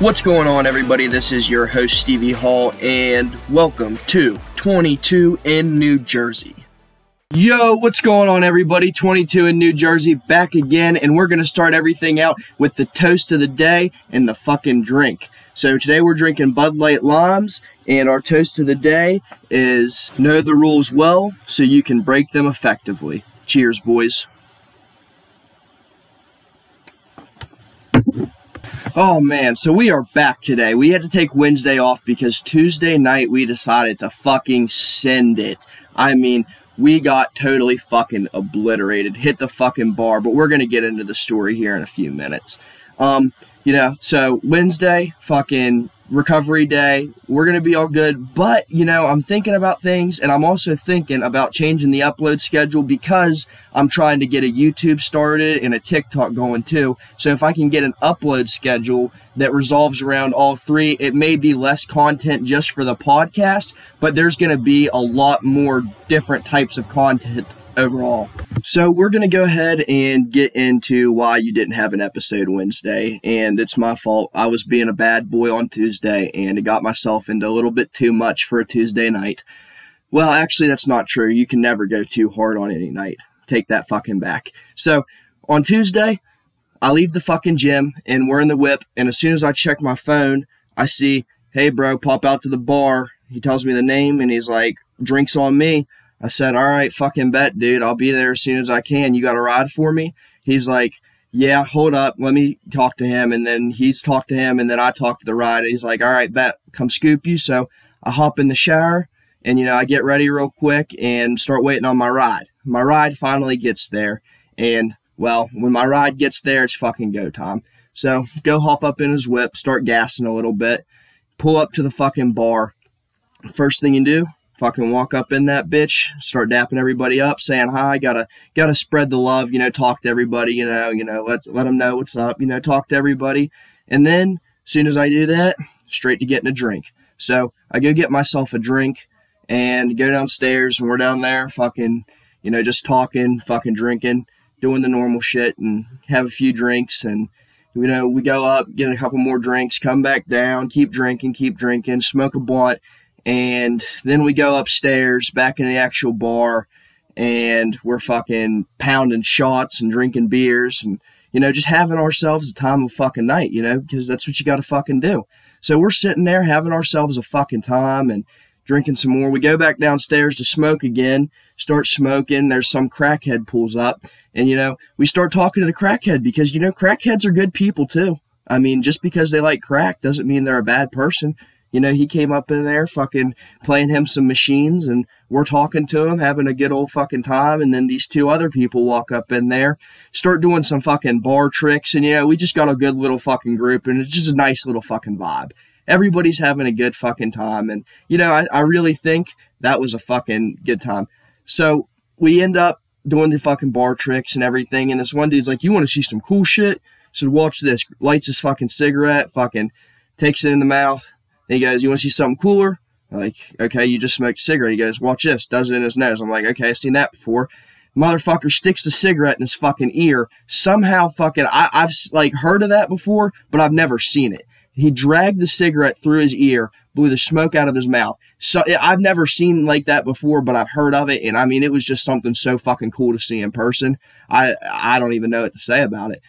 What's going on, everybody? This is your host, Stevie Hall, and welcome to 22 in New Jersey. Yo, what's going on, everybody? 22 in New Jersey, back again, and we're gonna start everything out with the toast of the day and the fucking drink. So today we're drinking Bud Light Limes, and our toast of the day is know the rules well so you can break them effectively. Cheers, boys. Oh man, so we are back today. We had to take Wednesday off because Tuesday night we decided to fucking send it. I mean, we got totally fucking obliterated, hit the fucking bar, but we're gonna get into the story here in a few minutes. Um, you know, so Wednesday, fucking recovery day. We're going to be all good. But, you know, I'm thinking about things and I'm also thinking about changing the upload schedule because I'm trying to get a YouTube started and a TikTok going too. So if I can get an upload schedule that resolves around all three, it may be less content just for the podcast, but there's going to be a lot more different types of content overall. So we're going to go ahead and get into why you didn't have an episode Wednesday. And it's my fault. I was being a bad boy on Tuesday and it got myself into a little bit too much for a Tuesday night. Well, actually, that's not true. You can never go too hard on any night. Take that fucking back. So on Tuesday, I leave the fucking gym and we're in the whip. And as soon as I check my phone, I see, hey, bro, pop out to the bar. He tells me the name and he's like, drinks on me. I said, all right, fucking bet, dude. I'll be there as soon as I can. You got a ride for me? He's like, yeah, hold up. Let me talk to him. And then he's talked to him. And then I talked to the ride. He's like, all right, bet, come scoop you. So I hop in the shower and, you know, I get ready real quick and start waiting on my ride. My ride finally gets there. And, well, when my ride gets there, it's fucking go time. So go hop up in his whip, start gassing a little bit, pull up to the fucking bar. First thing you do, fucking walk up in that bitch, start dapping everybody up, saying hi. Gotta gotta spread the love, you know. Talk to everybody, you know. You know, let let them know what's up, you know. Talk to everybody, and then as soon as I do that, straight to getting a drink. So I go get myself a drink and go downstairs, and we're down there, fucking, you know, just talking, fucking drinking, doing the normal shit, and have a few drinks and. You know, we go up, get a couple more drinks, come back down, keep drinking, keep drinking, smoke a blunt, and then we go upstairs back in the actual bar and we're fucking pounding shots and drinking beers and, you know, just having ourselves a time of fucking night, you know, because that's what you got to fucking do. So we're sitting there having ourselves a fucking time and drinking some more. We go back downstairs to smoke again, start smoking. There's some crackhead pulls up and, you know, we start talking to the crackhead because, you know, crackheads are good people too. I mean, just because they like crack doesn't mean they're a bad person. You know, he came up in there fucking playing him some machines and we're talking to him, having a good old fucking time. And then these two other people walk up in there, start doing some fucking bar tricks. And yeah, we just got a good little fucking group and it's just a nice little fucking vibe. Everybody's having a good fucking time. And, you know, I, I really think that was a fucking good time. So we end up doing the fucking bar tricks and everything. And this one dude's like, you want to see some cool shit? So watch this. Lights his fucking cigarette, fucking takes it in the mouth he goes, You want to see something cooler? I'm like, okay, you just smoked a cigarette. He goes, Watch this. Does it in his nose. I'm like, Okay, I've seen that before. Motherfucker sticks the cigarette in his fucking ear. Somehow, fucking, I, I've like heard of that before, but I've never seen it. He dragged the cigarette through his ear, blew the smoke out of his mouth. So I've never seen like that before, but I've heard of it, and I mean, it was just something so fucking cool to see in person. I I don't even know what to say about it.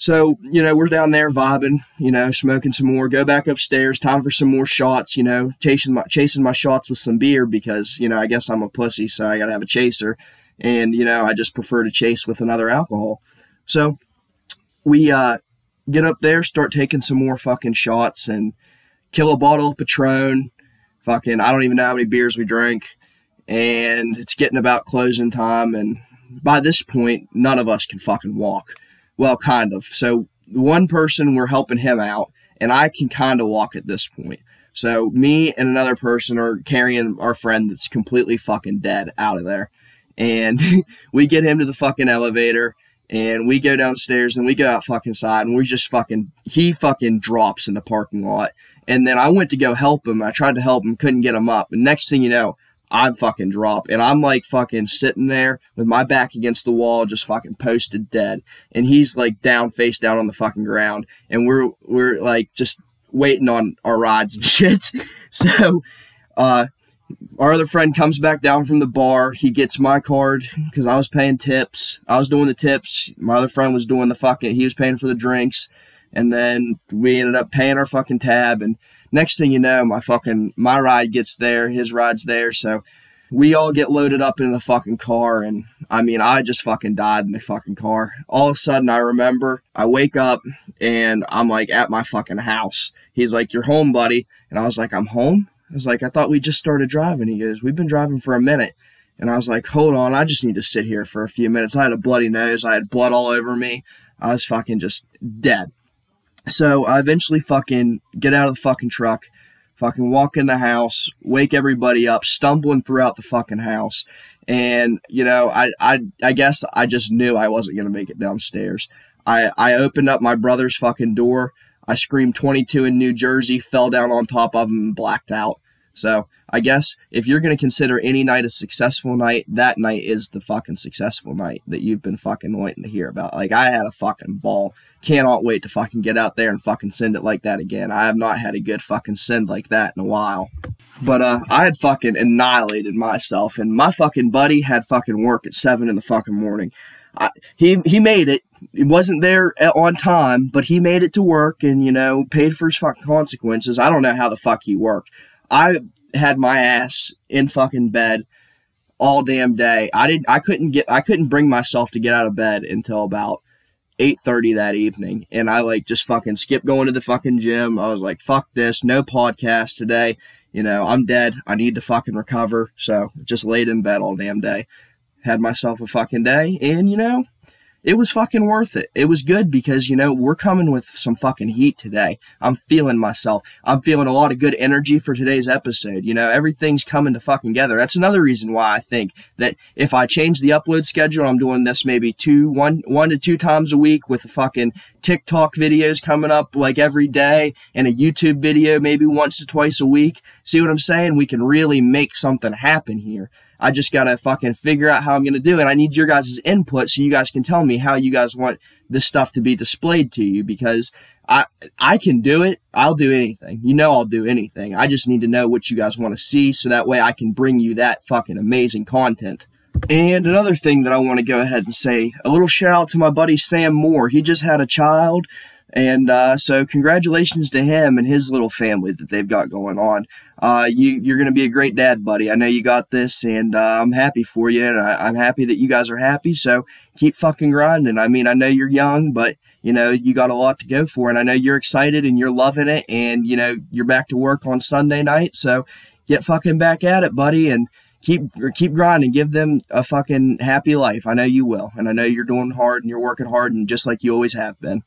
So, you know, we're down there vibing, you know, smoking some more, go back upstairs, time for some more shots, you know, chasing my, chasing my shots with some beer because, you know, I guess I'm a pussy, so I got to have a chaser. And, you know, I just prefer to chase with another alcohol. So we, uh, get up there, start taking some more fucking shots and kill a bottle of Patron. Fucking, I don't even know how many beers we drank. And it's getting about closing time. And by this point, none of us can fucking walk well, kind of. So one person, we're helping him out, and I can kind of walk at this point. So me and another person are carrying our friend that's completely fucking dead out of there. And we get him to the fucking elevator and we go downstairs and we go out fucking side and we just fucking he fucking drops in the parking lot. And then I went to go help him. I tried to help him, couldn't get him up. And next thing you know, I fucking drop. And I'm like fucking sitting there with my back against the wall, just fucking posted dead. And he's like down, face down on the fucking ground. And we're, we're like just waiting on our rides and shit. so, uh, our other friend comes back down from the bar. He gets my card because I was paying tips. I was doing the tips. My other friend was doing the fucking, he was paying for the drinks. And then we ended up paying our fucking tab. And next thing you know, my fucking, my ride gets there, his ride's there. So we all get loaded up in the fucking car. And I mean, I just fucking died in the fucking car. All of a sudden, I remember I wake up and I'm like at my fucking house. He's like, You're home, buddy. And I was like, I'm home? I was like, I thought we just started driving. He goes, We've been driving for a minute. And I was like, Hold on, I just need to sit here for a few minutes. I had a bloody nose. I had blood all over me. I was fucking just dead. So I eventually fucking get out of the fucking truck, fucking walk in the house, wake everybody up, stumbling throughout the fucking house. And, you know, I, I, I guess I just knew I wasn't going to make it downstairs. I, I opened up my brother's fucking door. I screamed 22 in New Jersey, fell down on top of him, and blacked out. So I guess if you're going to consider any night a successful night, that night is the fucking successful night that you've been fucking waiting to hear about. Like, I had a fucking ball. Cannot wait to fucking get out there and fucking send it like that again. I have not had a good fucking send like that in a while. But, uh, I had fucking annihilated myself, and my fucking buddy had fucking work at 7 in the fucking morning. I, he he made it. He wasn't there on time, but he made it to work and you know paid for his fucking consequences. I don't know how the fuck he worked. I had my ass in fucking bed all damn day. I didn't I couldn't get I couldn't bring myself to get out of bed until about 8:30 that evening and I like just fucking skipped going to the fucking gym. I was like fuck this, no podcast today. You know, I'm dead. I need to fucking recover. So, just laid in bed all damn day. Had myself a fucking day and you know, it was fucking worth it. It was good because, you know, we're coming with some fucking heat today. I'm feeling myself. I'm feeling a lot of good energy for today's episode. You know, everything's coming to fucking together. That's another reason why I think that if I change the upload schedule, I'm doing this maybe two, one, one to two times a week with the fucking TikTok videos coming up like every day and a YouTube video maybe once or twice a week. See what I'm saying? We can really make something happen here. I just gotta fucking figure out how I'm gonna do it. I need your guys' input so you guys can tell me how you guys want this stuff to be displayed to you because I I can do it. I'll do anything. You know I'll do anything. I just need to know what you guys want to see so that way I can bring you that fucking amazing content. And another thing that I want to go ahead and say, a little shout out to my buddy Sam Moore. He just had a child and uh, so, congratulations to him and his little family that they've got going on. Uh, you, you're going to be a great dad, buddy. I know you got this, and uh, I'm happy for you, and I, am happy that you guys are happy. So, keep fucking grinding. I mean, I know you're young, but you know you got a lot to go for, and I know you're excited and you're loving it, and you know you're back to work on Sunday night. So, get fucking back at it, buddy, and keep keep grinding. Give them a fucking happy life. I know you will, and I know you're doing hard and you're working hard, and just like you always have been.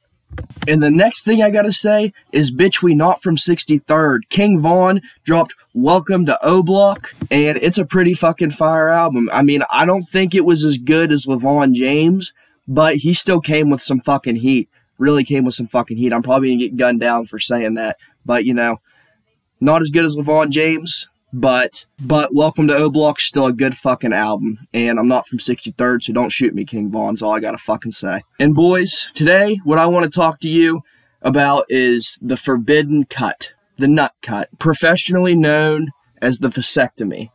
And the next thing I gotta say is Bitch We Not from 63rd. King Von dropped Welcome to O Block, and it's a pretty fucking fire album. I mean, I don't think it was as good as LeVon James, but he still came with some fucking heat. Really came with some fucking heat. I'm probably gonna get gunned down for saying that, but you know, not as good as LeVon James, but but Welcome to O still a good fucking album. And I'm not from 63rd, so don't shoot me, King Von's all I gotta fucking say. And boys, today what I want to talk to you about is the forbidden cut, the nut cut, professionally known as the vasectomy.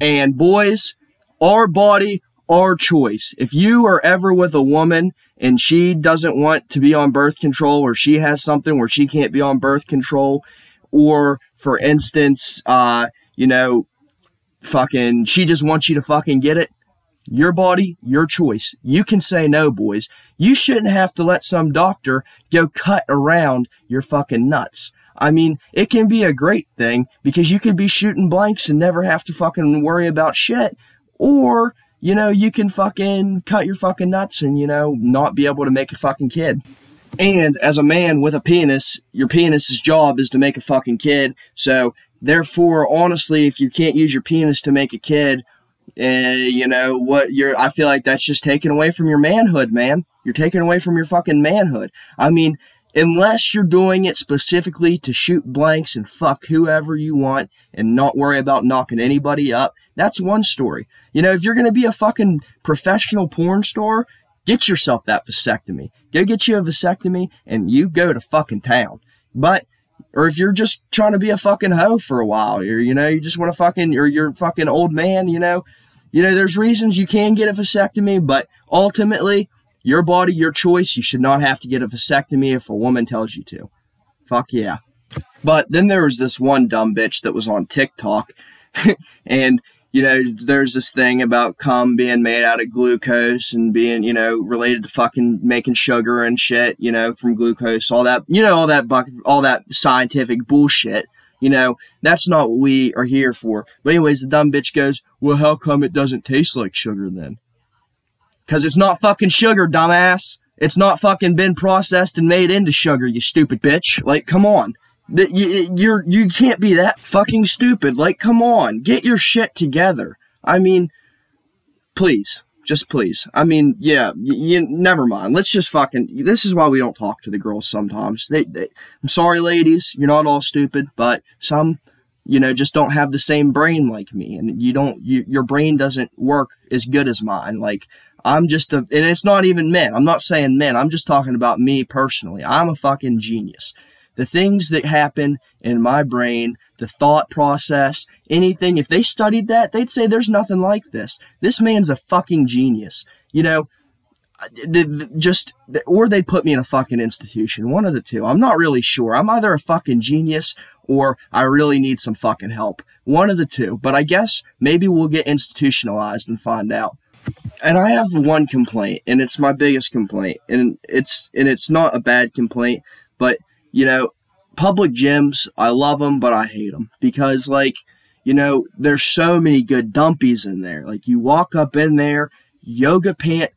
And boys, our body, our choice. If you are ever with a woman and she doesn't want to be on birth control or she has something where she can't be on birth control, or for instance, uh, you know, fucking, she just wants you to fucking get it. Your body, your choice. You can say no, boys. You shouldn't have to let some doctor go cut around your fucking nuts. I mean, it can be a great thing because you can be shooting blanks and never have to fucking worry about shit. Or, you know, you can fucking cut your fucking nuts and, you know, not be able to make a fucking kid. And as a man with a penis, your penis's job is to make a fucking kid. So Therefore, honestly, if you can't use your penis to make a kid, uh, you know what you're i feel like that's just taken away from your manhood man you're taken away from your fucking manhood i mean unless you're doing it specifically to shoot blanks and fuck whoever you want and not worry about knocking anybody up, that's one story. You know, if you're going to be a fucking professional porn star, get yourself that vasectomy. Go get you a vasectomy and you go to fucking town. But, or if you're just trying to be a fucking hoe for a while, or, you know, you just want to fucking, or you're fucking old man, you know, you know, there's reasons you can get a vasectomy, but ultimately, your body, your choice. You should not have to get a vasectomy if a woman tells you to. Fuck yeah. But then there was this one dumb bitch that was on TikTok, and you know, there's this thing about cum being made out of glucose and being, you know, related to fucking making sugar and shit, you know, from glucose, all that, you know, all that bucket, all that scientific bullshit. You know, that's not what we are here for. But anyways, the dumb bitch goes, well, how come it doesn't taste like sugar then? Cause it's not fucking sugar, dumbass. It's not fucking been processed and made into sugar, you stupid bitch. Like, come on. You, you're, you can't be that fucking stupid. Like, come on. Get your shit together. I mean, please. Just please. I mean, yeah, you, you, never mind. Let's just fucking. This is why we don't talk to the girls sometimes. They, they, I'm sorry, ladies. You're not all stupid, but some, you know, just don't have the same brain like me, and you don't. You, your brain doesn't work as good as mine. Like I'm just a, and it's not even men. I'm not saying men. I'm just talking about me personally. I'm a fucking genius. The things that happen in my brain, the thought process, anything, if they studied that, they'd say there's nothing like this. This man's a fucking genius. You know, the, the, just, or they'd put me in a fucking institution. One of the two. I'm not really sure. I'm either a fucking genius or I really need some fucking help. One of the two. But I guess maybe we'll get institutionalized and find out and I have one complaint, and it's my biggest complaint, and it's and it's not a bad complaint, but you know, public gyms, I love them, but I hate them because like, you know, there's so many good dumpies in there. Like you walk up in there, yoga pant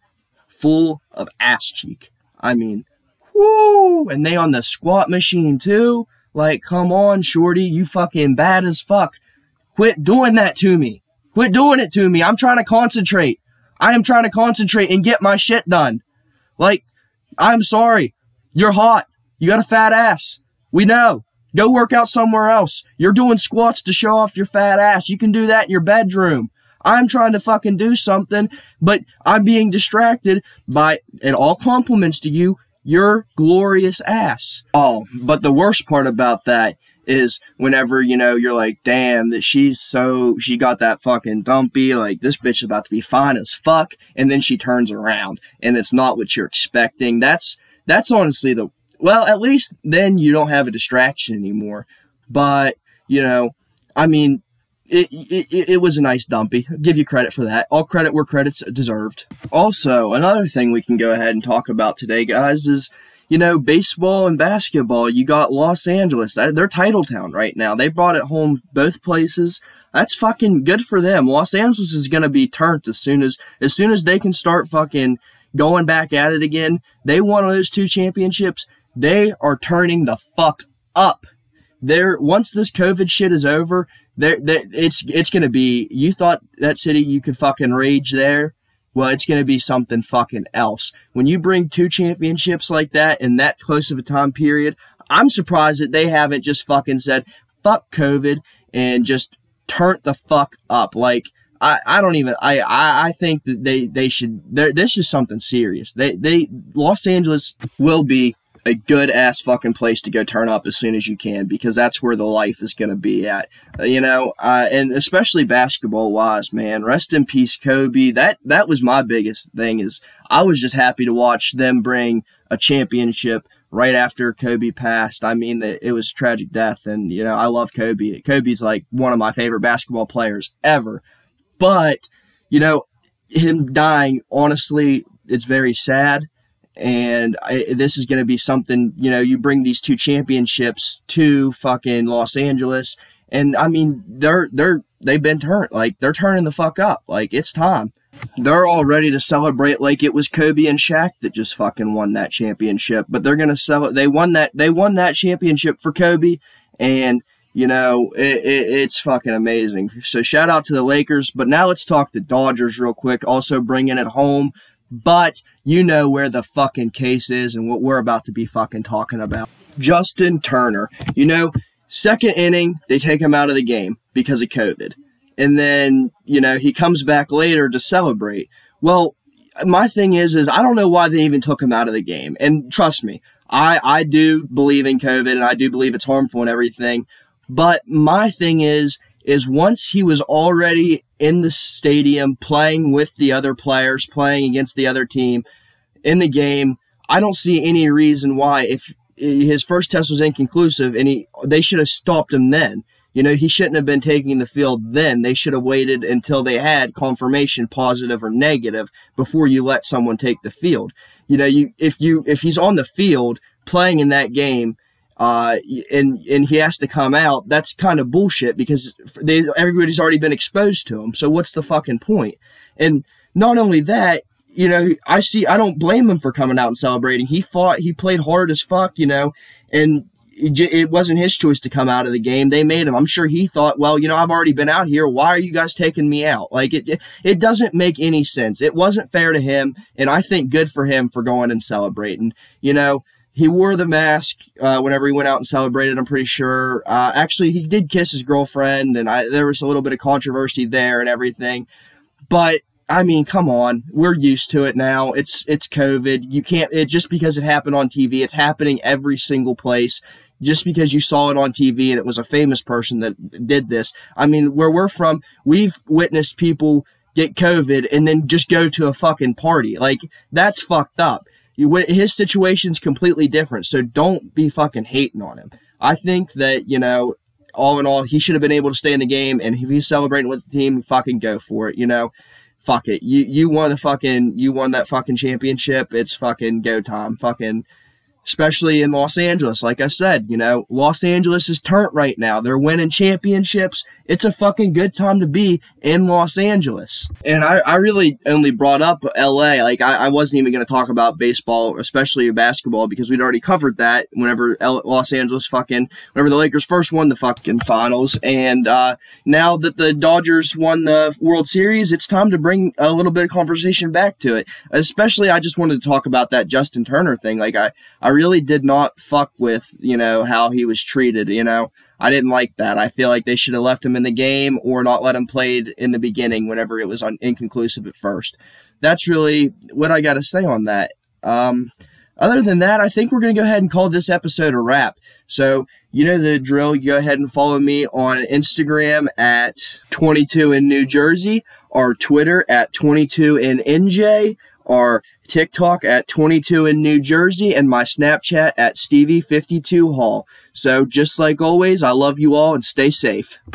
full of ass cheek. I mean, whoo, and they on the squat machine too. Like, come on, shorty, you fucking bad as fuck. Quit doing that to me. Quit doing it to me. I'm trying to concentrate. I am trying to concentrate and get my shit done. Like, I'm sorry. You're hot. You got a fat ass. We know. Go work out somewhere else. You're doing squats to show off your fat ass. You can do that in your bedroom. I'm trying to fucking do something, but I'm being distracted by, and all compliments to you, your glorious ass. Oh, but the worst part about that is whenever, you know, you're like, damn, that she's so, she got that fucking dumpy, like this bitch is about to be fine as fuck. And then she turns around and it's not what you're expecting. That's, that's honestly the, well, at least then you don't have a distraction anymore. But, you know, I mean, it, it, it was a nice dumpy. I'll give you credit for that. All credit where credit's deserved. Also, another thing we can go ahead and talk about today, guys, is you know, baseball and basketball, you got Los Angeles. They're title town right now. They brought it home both places. That's fucking good for them. Los Angeles is gonna be turned as soon as as soon as they can start fucking going back at it again. They won those two championships. They are turning the fuck up. They're once this COVID shit is over, there it's it's gonna be. You thought that city you could fucking rage there well, it's going to be something fucking else. When you bring two championships like that in that close of a time period, I'm surprised that they haven't just fucking said, fuck COVID and just turned the fuck up. Like, I, I don't even I, I, I think that they they should this is something serious. They they Los Angeles will be a good ass fucking place to go turn up as soon as you can because that's where the life is going to be at. Uh, you know, uh, and especially basketball wise, man. Rest in peace, Kobe. That that was my biggest thing. Is I was just happy to watch them bring a championship right after Kobe passed. I mean, it was tragic death, and you know, I love Kobe. Kobe's like one of my favorite basketball players ever. But you know, him dying, honestly, it's very sad and I, this is going to be something you know you bring these two championships to fucking Los Angeles and I mean they're they're they've been turned like they're turning the fuck up like it's time. They're all ready to celebrate like it was Kobe and Shaq that just fucking won that championship but they're to sell it they won that they won that championship for Kobe and you know it, it, it's fucking amazing. So shout out to the Lakers but now let's talk the Dodgers real quick also bringing it home But you know where the fucking case is and what we're about to be fucking talking about. Justin Turner. You know, second inning, they take him out of the game because of COVID. And then, you know, he comes back later to celebrate. Well, my thing is, is I don't know why they even took him out of the game. And trust me, I, I do believe in COVID and I do believe it's harmful and everything. But my thing is, is once he was already in the stadium playing with the other players, playing against the other team in the game, I don't see any reason why if his first test was inconclusive and he they should have stopped him then. You know, he shouldn't have been taking the field then. They should have waited until they had confirmation positive or negative before you let someone take the field. You know, you if you if he's on the field playing in that game uh, and and he has to come out. That's kind of bullshit because they, everybody's already been exposed to him. So what's the fucking point? And not only that, you know, I see. I don't blame him for coming out and celebrating. He fought. He played hard as fuck. You know, and it wasn't his choice to come out of the game. They made him. I'm sure he thought, well, you know, I've already been out here. Why are you guys taking me out? Like it, it doesn't make any sense. It wasn't fair to him, and I think good for him for going and celebrating. You know, he wore the mask uh, whenever he went out and celebrated. I'm pretty sure. Uh, actually, he did kiss his girlfriend, and I, there was a little bit of controversy there and everything. But I mean, come on, we're used to it now. It's it's COVID. You can't it just because it happened on TV. It's happening every single place. Just because you saw it on TV and it was a famous person that did this. I mean, where we're from, we've witnessed people get COVID and then just go to a fucking party. Like that's fucked up you, his situation's completely different. So don't be fucking hating on him. I think that, you know, all in all, he should have been able to stay in the game. And if he's celebrating with the team, fucking go for it. You know, fuck it. You, you won the fucking, you won that fucking championship. It's fucking go time. Fucking especially in Los Angeles. Like I said, you know, Los Angeles is turnt right now. They're winning championships. It's a fucking good time to be in Los Angeles. And I, I really only brought up LA. Like, I, I wasn't even going to talk about baseball, especially basketball, because we'd already covered that whenever L- Los Angeles fucking, whenever the Lakers first won the fucking finals. And uh, now that the Dodgers won the World Series, it's time to bring a little bit of conversation back to it. Especially, I just wanted to talk about that Justin Turner thing. Like, I, I really did not fuck with, you know, how he was treated, you know. I didn't like that. I feel like they should have left him in the game or not let him play in the beginning whenever it was on inconclusive at first. That's really what I got to say on that. Um, other than that, I think we're going to go ahead and call this episode a wrap. So, you know the drill. You go ahead and follow me on Instagram at 22 in New Jersey, or Twitter at 22 in NJ, or TikTok at 22 in New Jersey, and my Snapchat at Stevie52 Hall. So, just like always, I love you all and stay safe.